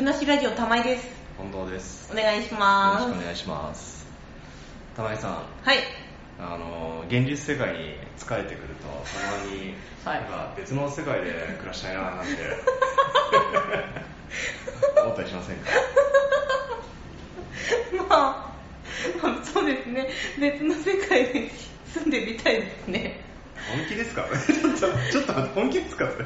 ずなしラジオ玉井です。近藤です。お願いしよろます。しくお願いします。玉井さん、はい。あの、現実世界に疲れてくると、たまに、はいなんか別の世界で 暮らしたいなーなんて、思ったりしませんか？まあ、まあ、そうですね。別の世界に住んでみたいですね。本気ですか？ちょっと、ちょっと本気ですか？そ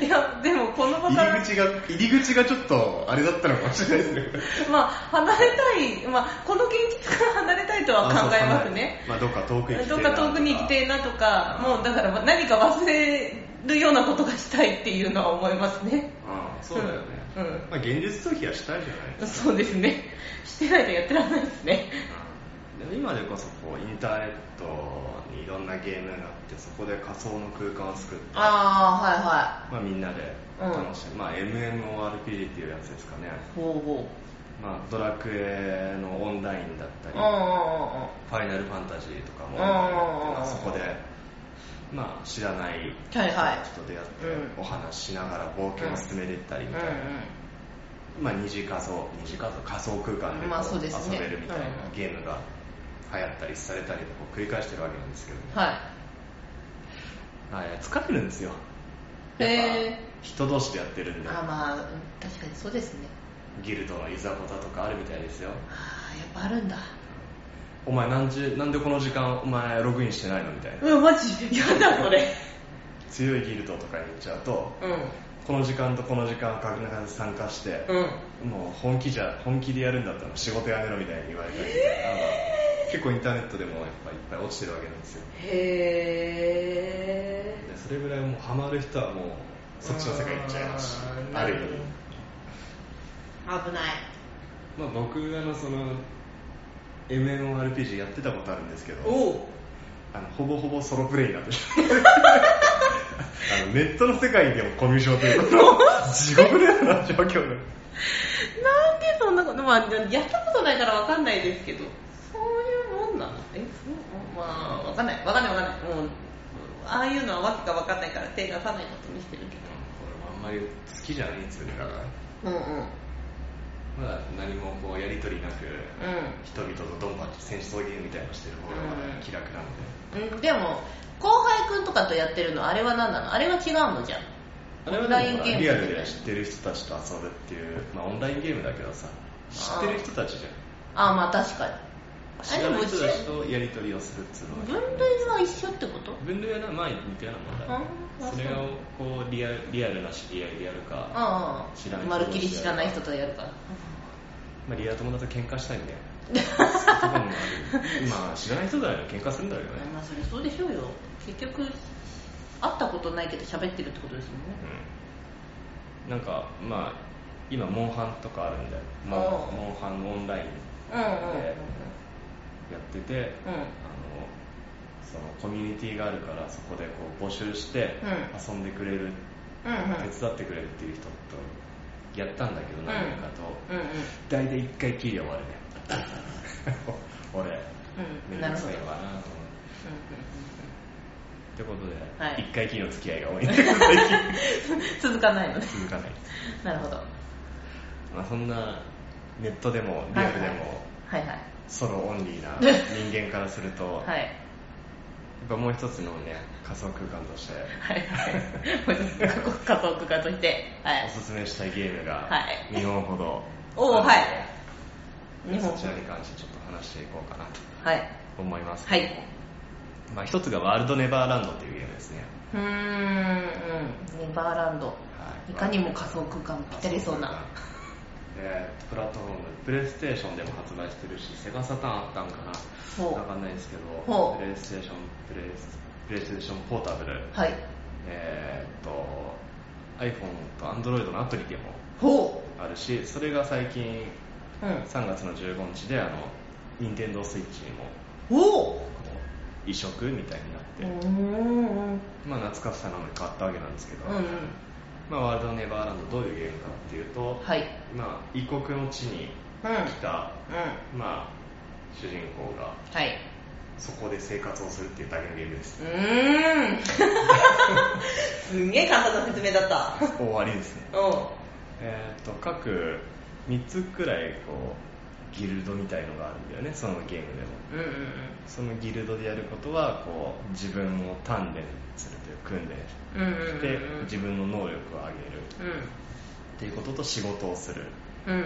れ。いや、でもこの場から入り、口が、入り口がちょっと、あれだったのかもしれないですね。まあ、離れたい、まあ、この現実から離れたいとは考えますね。まあ、どっか遠くに行きどっか遠くに行きてえなとか、もうだから何か忘れるようなことがしたいっていうのは思いますね。ああそうだよね。うんうんまあ、現実逃避はしたいじゃないですか。そうですね。してないとやってらんないですね。今でこそこうインターネットにいろんなゲームがあってそこで仮想の空間を作って、あまあ、みんなで楽しむ、まあ、MMORPG っていうやつですかね。ほうほまあ、ドラクエのオンラインだったう。り、うんうんうんうん。ファイナルファンタジーとかもそこで、まあ、知らない人はいはい。たちと出会ってうん。お話ししながら冒険を進めていったりみたいな、まあ、二次仮想二次仮想仮想空間でこまあそうですね。遊べるみたいなうん。ゲームが流行ったりされたりとこう繰り返してるわけなんですけど、はい。あいや疲れるんですよへやっぱー人同士でやってるんであ、まあ、うん確かにそうですね。ギルドのいざこざとかあるみたいですよああ、やっぱあるんだ。お前何時なんでこの時間お前ログインしてないのみたいなうわ、マジ？やだ、それ。強いギルドとかに行っちゃうとうん。この時間とこの時間かなか参加して、うん。もう本気じゃ本気でやるんだったら仕事やめろみたいに言われたりみたいなのが結構インターネットでもやっぱいっぱい落ちてるわけなんですよへでそれぐらいもうハマる人はもうそっちの世界に行っちゃいますしうんある意味ー。危ない。まあ僕あのその MMORPG やってたことあるんですけど。あのほぼほぼソロプレイになってあのネットの世界でもコミュ障ということ地獄のような状況でなんでそんなこと、まあ、やったことないからわかんないですけど、そういうもんなのえ、そうまあ、わかんない。わかんないわかんない。もう、ああいうのはわけがわかんないから手出さないことにしてるけ俺もあんまり好きじゃないんですよねだからど。うんうん。まだ何もこうやり取りなくうん。人々とドンパチ戦争ゲームみたいなのしてる方がまだ気楽なので、うん、でも、後輩くんとかとやってるの、あれは何なの？あれは違うのじゃん。あれはオンラインゲームリアルで知ってる人たちと遊ぶっていう、まあ、オンラインゲームだけどさ知ってる人たちじゃんああ、まあ確かに。知らない人たちとやり取りをするっつうの分が類は一緒ってこと？分類はな前に似たようなもんだあそれをこうリアルリアルな知り合いでやるか、ああ知らない人まるっきり知らない人とやるか。ら。まあ、リアル友達と喧嘩したいみたいなそういうところもある。まあ知らない人だよ喧嘩するんだけどね、まあそれそうでしょうよ。結局、会ったことないけど喋ってるってことですもんね。うん、なんかまあ今モンハンとかあるんでモンああモンハンのオンラインうんうんうんやってて、うん。あのそのコミュニティがあるからそこでこう募集してうん。遊んでくれる、うんうん。手伝ってくれるっていう人とやったんだけど何人かと、うんうん。大体1回きりで終わるね。俺うん。なるほど。どくさいわなうんって。ことで、はい1回きりの付き合いが多い。続かないのね。近続かない。なるほど。まあそんなネットでもリアルでもはいはい。ソロオンリーな 人間からすると、やっはい。ぱもう一つのね仮想空間としてはいはい。もう一つ仮想空間として。はいお。すすめしたいゲームがはい2本ほどおーはい二本そちらに関してちょっと話していこうかなとはい。思いますはい。まあ、一つがワールドネバーランドっていうゲームですねうーん、うん。ネバーランド。はいいかにも仮想空間ぴったりそうな。えープラットフォームプレイステーションでも発売してるしセガサターンあったんかなほうわかんないですけどプレイステーションプレイスプレイステーションポータブルはい。えーっと iPhone と Android のアプリでもほあるしそれが最近う。うん。3月の15日であの任天堂スイッチにも移植みたいになって。まあ懐かしさなのに変わったわけなんですけど、うんうん。まあ、ワールドネバーランドどういうゲームかっていうと、はい。まあ、異国の地にうん。来た、うまあ、主人公がん。はい。そこで生活をするっていうだけのゲームですうーん。すんげえ簡単な説明だった。終わりですねうん。えっ、と各3つくらいこうギルドみたいのがあるんだよねそのゲームでも。うんうんそのギルドでやることはこう自分を鍛錬するという訓練うんうんうんうん。して自分の能力を上げる。っていうことと仕事をする。うん。うん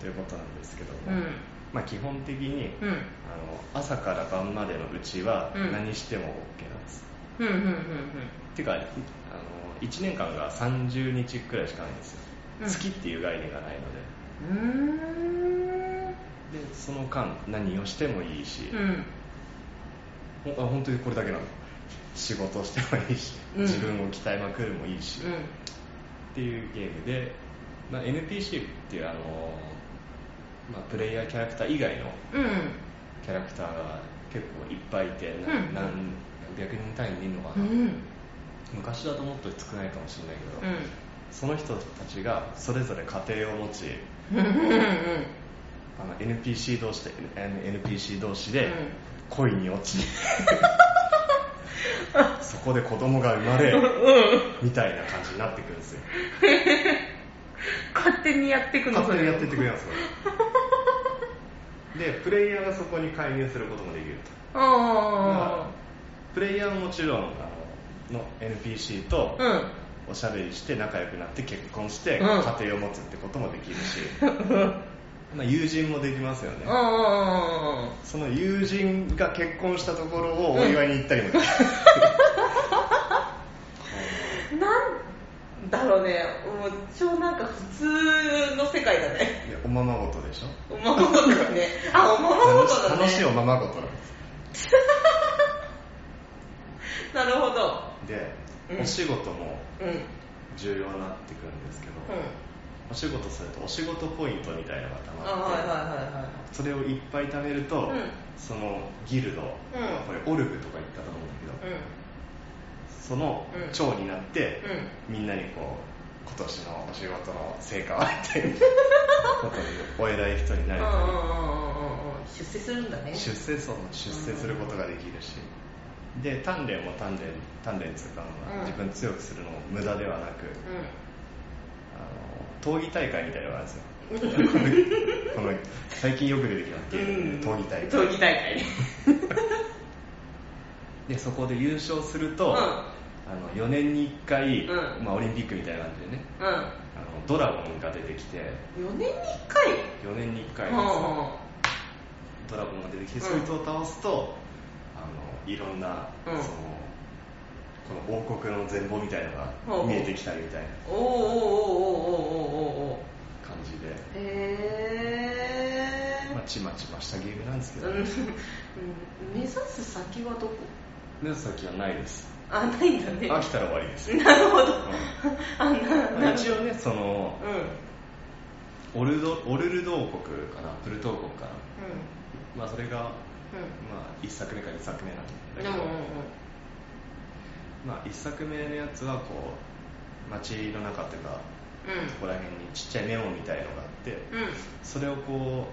ということなんですけども、うん。まあ、基本的に、うん。あの朝から晩までのうちはうん。何しても OK なんです、うんうんうんっていうかあの1年間が30日くらいしかないんですよ、うん。月っていう概念がないのででその間何をしてもいいし、うん。ほんあ本当にこれだけなの。仕事してもいいし、うん。自分を鍛えまくるもいいし、うん。っていうゲームで、まあ、NPC っていうあの、まあ、プレイヤーキャラクター以外のうん。キャラクターが結構いっぱいいて、なうん。何百人単位でいるのかな、うん。昔だともっと少ないかもしれないけど、うん。その人たちがそれぞれ家庭を持ちあの NPC 同士で NPC 同士で恋に落ち そこで子供が生まれみたいな感じになってくるんですよ。勝手にやっていくの勝手にやってってくれます でプレイヤーがそこに介入することもできると。あプレイヤーはもちろんあのの NPC とあうん。おしゃべりして仲良くなって結婚してうん。家庭を持つってこともできるし、まあ、友人もできますよね。あその友人が結婚したところをお祝いに行ったりもできる、あ なんだろうね。もう超なんか普通の世界だね。いやおままごとでしょ。おままごとだね。あおままごとだね。楽しいおままごとなんですなるほど。で、うん。お仕事もうん。うん重要になってくるんですけど、お仕事するとお仕事ポイントみたいなのがたあまって、はいはいはいはい。それをいっぱい貯めると、うん。そのギルド、これオルグとか言ったと思うんだけど、うそのうん。長になって、んうん。みんなにこう今年のお仕事の成果はっていう ことにお偉い人になれたり、うんうんうんうんうん出世するんだね。出世そう出世することができるし、で鍛錬も鍛錬鍛錬つうか、自分強くするのも無駄ではなく、闘技大会みたいなのがあるんですよ。この最近よく出てきたゲームで闘技大会、闘技大会。ね でそこで優勝すると、うん。あの4年に1回、うん。まあ、オリンピックみたいな感じでねうん。あのドラゴンが出てきて。4年に1回？4年に1回。うんですねドラゴンが出てきて、うんそいつを倒すとあのいろんな、うん。そのこの王国の全貌みたいのほうほう。が見えてきたりみたいなおおおおおおおおお感じで、へえまあ、ちまちましたゲームなんですけど、うん。うん。目指す先はどこ？目指す先はないです。あないんだね。飽きたら終わりです、なるほど、うあな一応ねそのうん。オルドオルルド王国かな？プルト王国かな、うまあ、それが、ん。まあ、1作目か2作目なんだうんけど、うんまあ、1作目のやつはこう街の中というかうん。そこら辺にちっちゃいメモみたいのがあってうん。うんそれをこ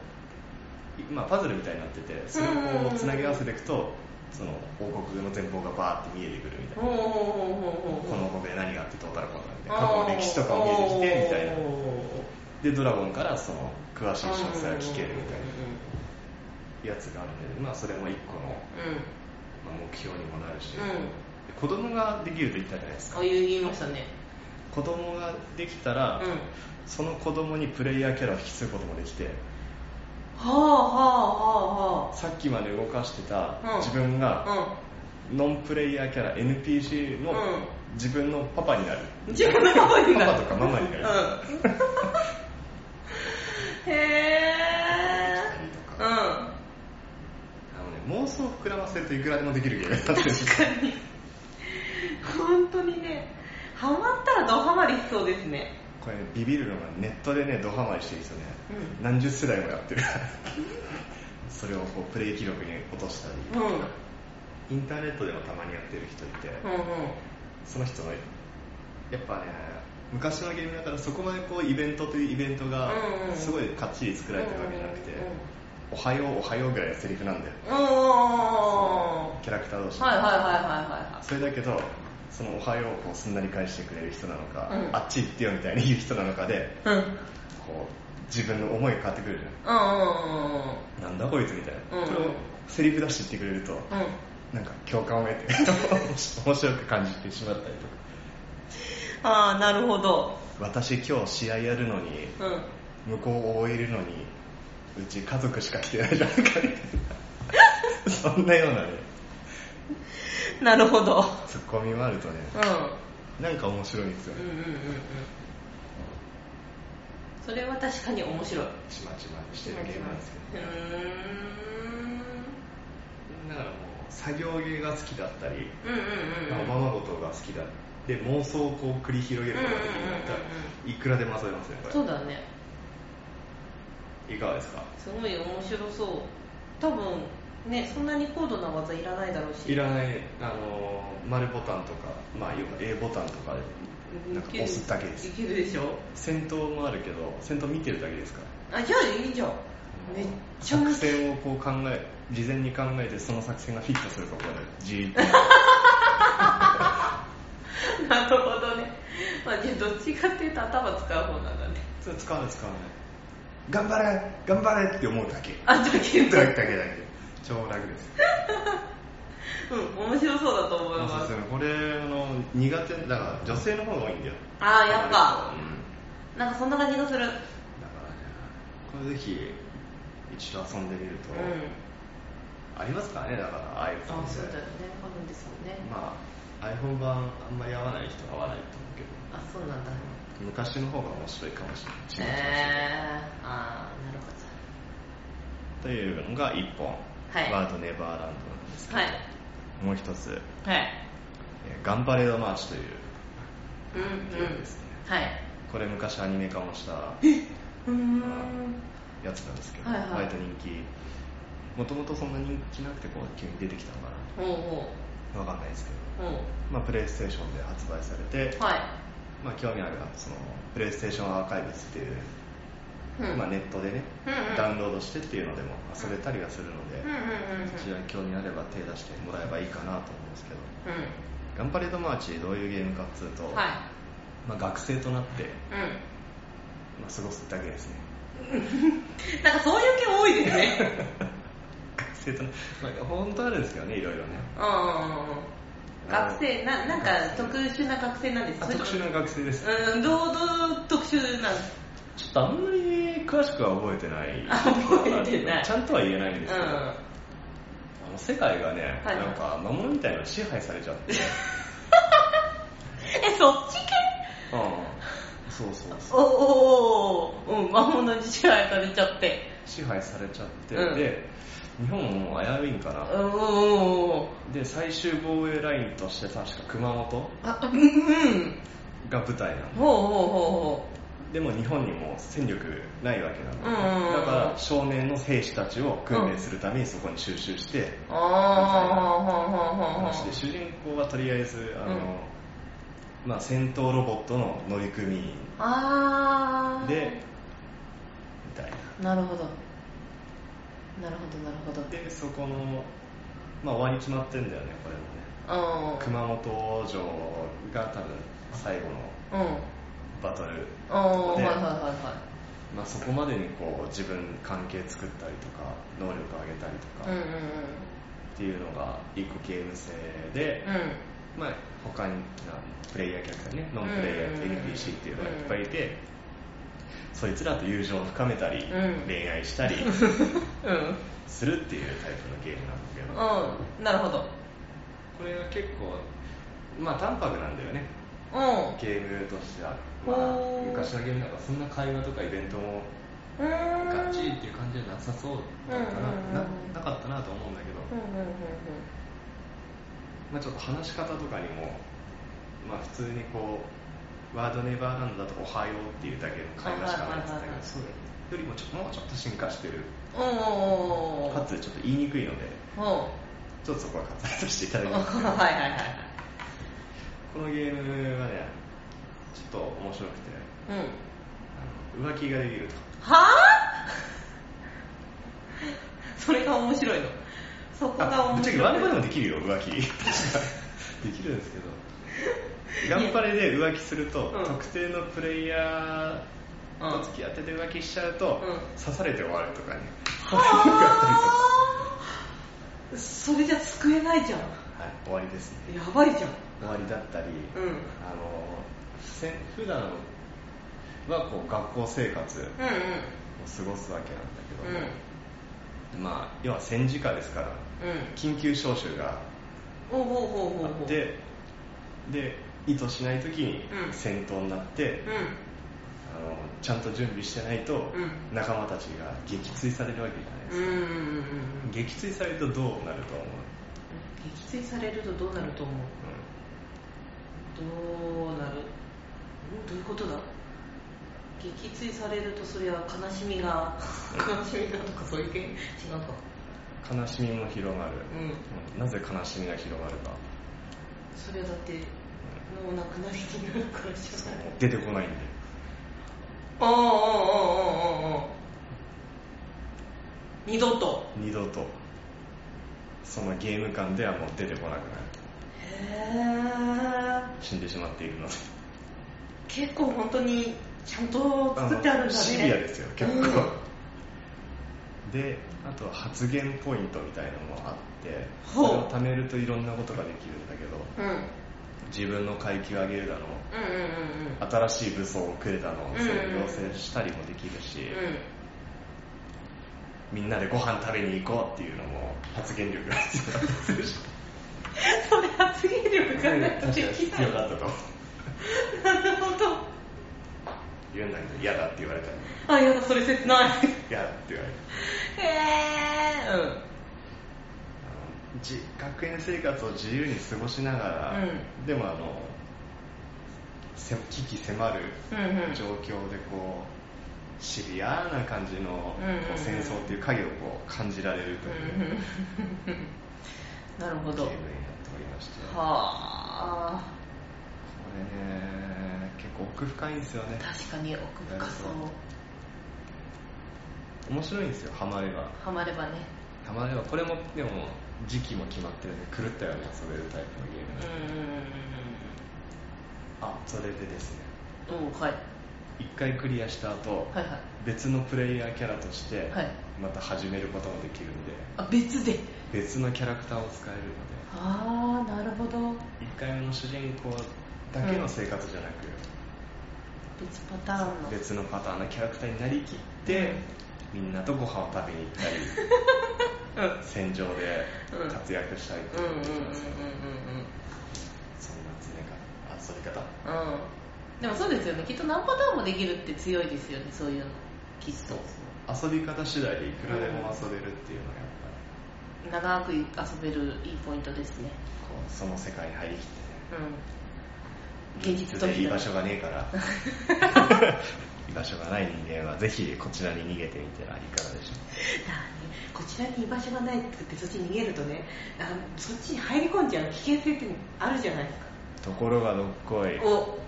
う、まあ、パズルみたいになっててそれをこうつなぎ合わせていくとその王国の全貌がバーって見えてくるみたいな。この国で何があってどうたらこうたらみたいな。過去の歴史とかも見えてきてみたいな。でドラゴンからその詳しい詳細が聞けるみたいなやつがあるんで、まあ、それも一個の、まあ、目標にもなるし、うんうん子供ができると言ったじゃないですか。あ言いましたね。子供ができたら、うん。その子供にプレイヤーキャラを引き継ぐこともできてはあはあはさっきまで動かしてたうん。自分があはあノンプレイヤーキャラ NPC のうん。自分のパパになる、うん自分のパパになる。パパとかママになる、うん。へえ。うん。あのね妄想を膨らませるといくらでもできるゲームになってるんです確かに本当にねハマったらドハマりしそうですね。これ、ね、ビビるのがネットでねドハマりしてる人ね、うん。何十世代もやってる。それをこうプレイ記録に落としたり、うん。インターネットでもたまにやってる人いて、うんうん。その人のやっぱね昔のゲームだからそこまでこうイベントというイベントがすごいかっちり作られてるわけじゃなくて、おはようおはようぐらいのセリフなんだよ。キャラクター同士はいはいはいはいはそれだけどそのおはようをこうすんなり返してくれる人なのか、うん。あっち行ってよみたいに言う人なのかでうん。こう自分の思いが変わってくるじゃん。うんうんうんうん。なんだこいつみたいな、うん。それをセリフ出して言ってくれると、うん。なんか共感を得て 面白く感じてしまったりとか。ああなるほど。私今日試合やるのにうん。向こうを終えるのにうち家族しか来てないじゃんかみたいなそんなようなね なるほど。ツッコミもあるとね。うん。なんか面白いんですよね、うんうんうんうん。それは確かに面白い。ちまちまにしてるゲームなんですけどうーん。だからもう作業ゲーが好きだったり、うんうんうんまあおままごとが好きだ。で妄想をこう繰り広げることができるんだったらうんうん。いくらでも遊べますねこれ。そうだね。いかがですか？すごい面白そう。多分ねそんなに高度な技いらないだろうし。いらないあの丸ボタンとかまあ要は A ボタンとかでなんか押すだけです。いけるでしょ？戦闘もあるけど戦闘見てるだけですから。あじゃあいいじゃん。めっちゃ作戦をこう考え事前に考えてその作戦がフィットするところでじーっと。なるほどね。まあじゃあどっちかっていうと頭使う方なんだね。それ使わない使わない頑張れ頑張れって思うだけ。あだけだけどだけだけ超楽です。うん面白そうだと思います。これの苦手だから女性の方が多いんだよ。ああやっぱ。うん。なんかそんな感じがする。うんだからねこれぜひ一度遊んでみると、ありますかねだから iPhone で。あそうだよね。あるんですよね。まあ iPhone 版あんまり合わない人は合わないと思うけど。あそうなんだ。昔の方が面白いかもしれない。へえああなるほというのが1本、はいワードネバーランドなんですけど、どはい。もう一つ、はい。えーガンパレードマーチといううんゲームですね、うんはい。これ昔アニメ化もしたやつなんですけど、はいはい。割と人気。もともとそんな人気なくてこう急に出てきたのかな。わかんないですけど、まあ、プレイステーションで発売されて、うはい。まあ、興味あるそのプレイステーションアーカイブスっていう、うん。まあ、ネットでね、うんうん。ダウンロードしてっていうのでも遊べたりはするので、うんうんうんうん。そちらに興味あれば手出してもらえばいいかなと思うんですけど。うガンパレードマーチどういうゲームかっつうと、んはい。まあ、学生となって、うまあ、過ごすだけですね。ん なんかそういう系多いですね。学生とな、まあ、本当あるんですけどねいろいろね。うんうんうん学生ななんか特殊な学生なんです。あ特殊な学生です、うんどうどう特殊なんちょっとあんまり詳しくは覚えてない。あ 覚えてない。ちゃんとは言えないんですけど、うん。あの世界がね、はいなんか魔物みたいなのに支配されちゃって。えそっち系？うん。そうそうそう。おおおうん魔物に支配されちゃって。支配されちゃって、うん。で日本も危ういんかな、で最終防衛ラインとして確か熊本あうんうん。が舞台なのほうほうほうほでも日本にも戦力ないわけなの、うんうんうん。だから少年の兵士たちを訓練するためにそこに収集して、うああほうほうほうほう話で主人公はとりあえずあの、うん。まあ、戦闘ロボットの乗組員でみたいな。なるほど。なるほどなるほど。でそこの、まあ、終わり決まってんだよねこれもね。うん。熊本城が多分最後のうんバトル、うんはいではいはいはい。まあ、そこまでにこう自分関係作ったりとか能力上げたりとか、うんうんっていうのが一個ゲーム性で、うん。まあ、他になプレイヤーキャラクターねノンプレイヤーとうんうんうん。NPC っていうのがいっぱいいて、そいつらと友情を深めたり、うん。恋愛したり うん。うんするっていうタイプのゲームなんだけど、うん。なるほど。これが結構まあ淡白なんだよね。うんゲームとしては、まあ昔のゲームだからそんな会話とかイベントもうーん。ガッチリっていう感じじゃなさそうだったな,、ななかったなと思うんだけど、うんうんうんまあ、ちょっと話し方とかにも、まあ、普通にこうワードネバーランドだと「おはよう」っていうだけの会話しかないって言ってたけそれよりもちょもうちょっと進化してる。かつちょっと言いにくいのでちょっとそこは割愛させていただきおます。はいはいはいこのゲームはねちょっと面白くてうん。浮気ができると。はあ それが面白いの。そこが面白い。ちゃけワンでもできるよ浮気。できるんですけど。ガンパレで浮気すると、うん。特定のプレイヤうんと付き合ってて浮気しちゃうと、うん。刺されて終わるとかね。はあ それじゃ救えないじゃん。はい、終わりですね。やばいじゃん。終わりだったり、うん。あのせ普段はこう学校生活をうん。過ごすわけなんだけども、まあ要は戦時下ですからうん。うん緊急招集があってで意図しない時にうん。戦闘になって、うん。あのちゃんと準備してないとうん。仲間たちが撃墜されるわけじゃないですか、うんうんうんうん。撃墜されるとどうなると思う、撃墜されるとどうなると思う？どうなる？んどういうことだ？撃墜されるとそれは悲しみが悲しみがとかそういう系？違うか。うん悲しみも広がる、うん。うん。なぜ悲しみが広がるか、それはだってもうなくなりになるからじゃない？出てこないんで。おおおおおおお二度と。二度とそのゲーム感ではもう出てこなくなる。へえ死んでしまっているの。で結構本当にちゃんと作ってあるんだね。シビアですよ結構、うんであとは発言ポイントみたいなのもあってそれを貯めるといろんなことができるんだけどうん。うん自分の階級を上げるだのうんうんうん新しい武装をくれたのをそれを要請したりもできるし、うんみんなでご飯食べに行こうっていうのも発言力が必要だったりす。るしそれ発言力がないとできない。必要だったとなるほど。言うんだけど嫌だって言われたらあやだそれ切ない。嫌だって言われた。へえあのじ学園生活を自由に過ごしながら、うでもあのせ危機迫るうんうんうん。状況でこうシビアな感じの、戦争っていう影をこう感じられるという、なるほど。ゲームになっておりまして。こはあ。れね結構奥深いんですよね。確かに奥深そう。面白いんですよハマれば。ハマればね。ハマれば。これもでも時期も決まってるんで狂ったように遊べるタイプのゲームうなんで、あそれでですね。うんはい一回クリアした後、はいはい。別のプレイヤーキャラとしてはい。また始めることもできるんで。あ別で？別のキャラクターを使えるのああなるほど。で1回目の主人公だけの生活じゃなく、別パターンの。別のパターンのキャラクターになりきって、みんなとご飯を食べに行ったりうん 戦場で活躍したいうのができますよそんな詰め方遊び方うんうん。うんでもそうですよね。きっと何パターンもできるって強いですよねそういうの。きっと遊び方次第でいくらでも遊べるっていうのがやっぱり。長く遊べるいいポイントですね。こうその世界に入りきって。ねうん。現実とで居場所がねえから。居場所がない人間はぜひこちらに逃げてみてはいかがでしょう。だからねこちらに居場所がないって言ってそっちに逃げるとねあのそっちに入り込んじゃう危険性ってあるじゃないですか。ところがどっこい。お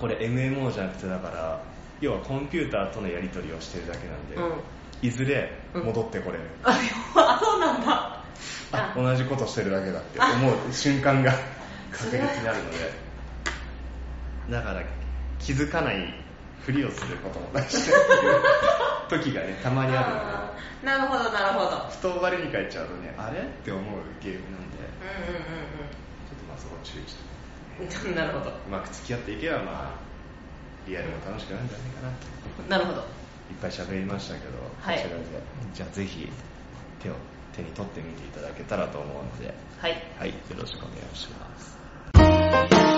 これ MMO じゃなくてだから要はコンピューターとのやり取りをしてるだけなんで、うん。いずれ戻ってこれる、ああそうなんだ。あ同じことしてるだけだって思う瞬間が確実にあるので。だから気づかないふりをすることも大事だっていう時がね たまにあるので。なるほどなるほど。ふと我に返っちゃうとねあれ？って思うゲームなんで。うんうんちょっとまあそこ注意して。うんうん なるほど。うまく付き合っていけばまあリアルも楽しくなるんじゃないかな。となるほど。いっぱい喋りましたけど、はい。こちらで。じゃあぜひ手を手に取ってみていただけたらと思うので。はい。はい。よろしくお願いします